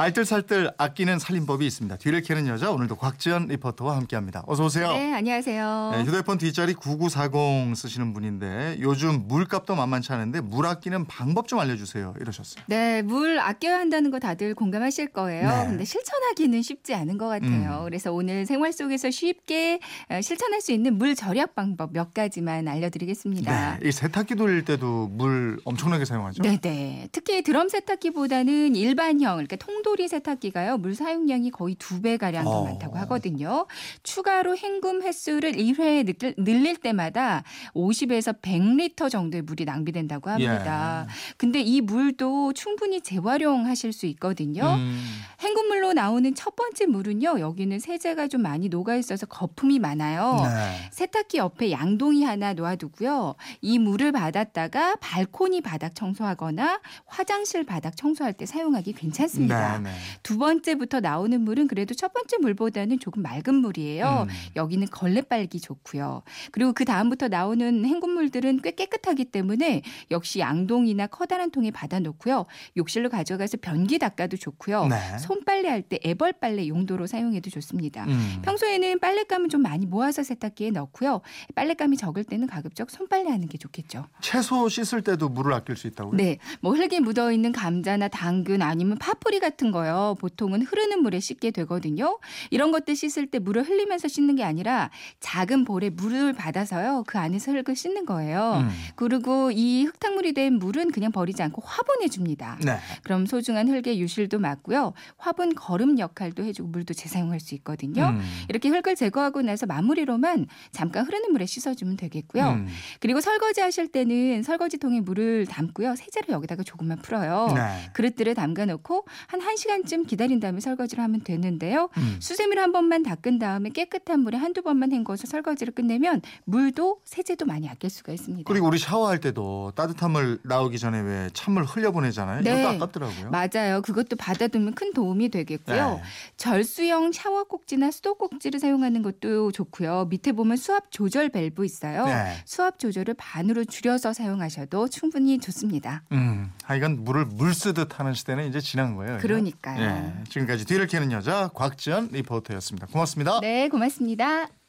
알뜰살뜰 아끼는 살림법이 있습니다. 뒤를 캐는 여자 오늘도 곽지연 리포터와 함께합니다. 어서 오세요. 네, 안녕하세요. 네, 휴대폰 뒷자리 9940 쓰시는 분인데 요즘 물값도 만만치 않은데 물 아끼는 방법 좀 알려주세요. 이러셨어요. 네, 물 아껴야 한다는 거 다들 공감하실 거예요. 네. 근데 실천하기는 쉽지 않은 것 같아요. 음. 그래서 오늘 생활 속에서 쉽게 어, 실천할 수 있는 물 절약 방법 몇 가지만 알려드리겠습니다. 네, 이 세탁기 돌릴 때도 물 엄청나게 사용하죠. 네, 네. 특히 드럼 세탁기보다는 일반형, 그러니까 통 돌이 세탁기가요, 물 사용량이 거의 두 배 가량 더 어. 많다고 하거든요. 추가로 헹굼 횟수를 1회에 늘릴, 늘릴 때마다 50에서 100리터 정도의 물이 낭비된다고 합니다. 예. 근데 이 물도 충분히 재활용하실 수 있거든요. 음, 헹굼물로 나오는 첫 번째 물은요, 여기는 세제가 좀 많이 녹아 있어서 거품이 많아요. 네. 세탁기 옆에 양동이 하나 놓아두고요. 이 물을 받았다가 발코니 바닥 청소하거나 화장실 바닥 청소할 때 사용하기 괜찮습니다. 네, 네. 두 번째부터 나오는 물은 그래도 첫 번째 물보다는 조금 맑은 물이에요. 음. 여기는 걸레 빨기 좋고요. 그리고 그 다음부터 나오는 헹굼물들은 꽤 깨끗하기 때문에 역시 양동이나 커다란 통에 받아놓고요. 욕실로 가져가서 변기 닦아도 좋고요. 네. 손 빨래 할 때 애벌 빨래 용도로 사용해도 좋습니다. 음. 평소에는 빨랫감을 좀 많이 모아서 세탁기에 넣고요. 빨랫감이 적을 때는 가급적 손빨래 하는 게 좋겠죠. 채소 씻을 때도 물을 아낄 수 있다고요? 네. 뭐 흙에 묻어 있는 감자나 당근 아니면 파프리카 같은 거요. 보통은 흐르는 물에 씻게 되거든요. 이런 것들 씻을 때 물을 흘리면서 씻는 게 아니라 작은 볼에 물을 받아서요. 그 안에서 흙을 씻는 거예요. 음. 그리고 이 흙탕물이 된 물은 그냥 버리지 않고 화분에 줍니다. 네. 그럼 소중한 흙의 유실도 막고요. 화분 거름 역할도 해주고 물도 재사용할 수 있거든요. 음. 이렇게 흙을 제거하고 나서 마무리로만 잠깐 흐르는 물에 씻어주면 되겠고요. 음. 그리고 설거지 하실 때는 설거지통에 물을 담고요. 세제를 여기다가 조금만 풀어요. 네. 그릇들에 담가놓고 한 1시간쯤 기다린 다음에 설거지를 하면 되는데요. 음. 수세미로 한 번만 닦은 다음에 깨끗한 물에 한두 번만 헹궈서 설거지를 끝내면 물도 세제도 많이 아낄 수가 있습니다. 그리고 우리 샤워할 때도 따뜻한 물 나오기 전에 왜 찬물 흘려보내잖아요. 네. 이것도 아깝더라고요. 맞아요. 그것도 받아두면 큰 도움이 되겠고요. 네. 절수형 샤워 꼭지나 수도 꼭지를 사용하는 것도 좋고요. 밑에 보면 수압 조절 밸브 있어요. 네. 수압 조절을 반으로 줄여서 사용하셔도 충분히 좋습니다. 음, 하여간 물을 물 쓰듯 하는 시대는 이제 지난 거예요. 그러니까요. 예, 지금까지 뒤를 캐는 여자 곽지연 리포터였습니다. 고맙습니다. 네, 고맙습니다.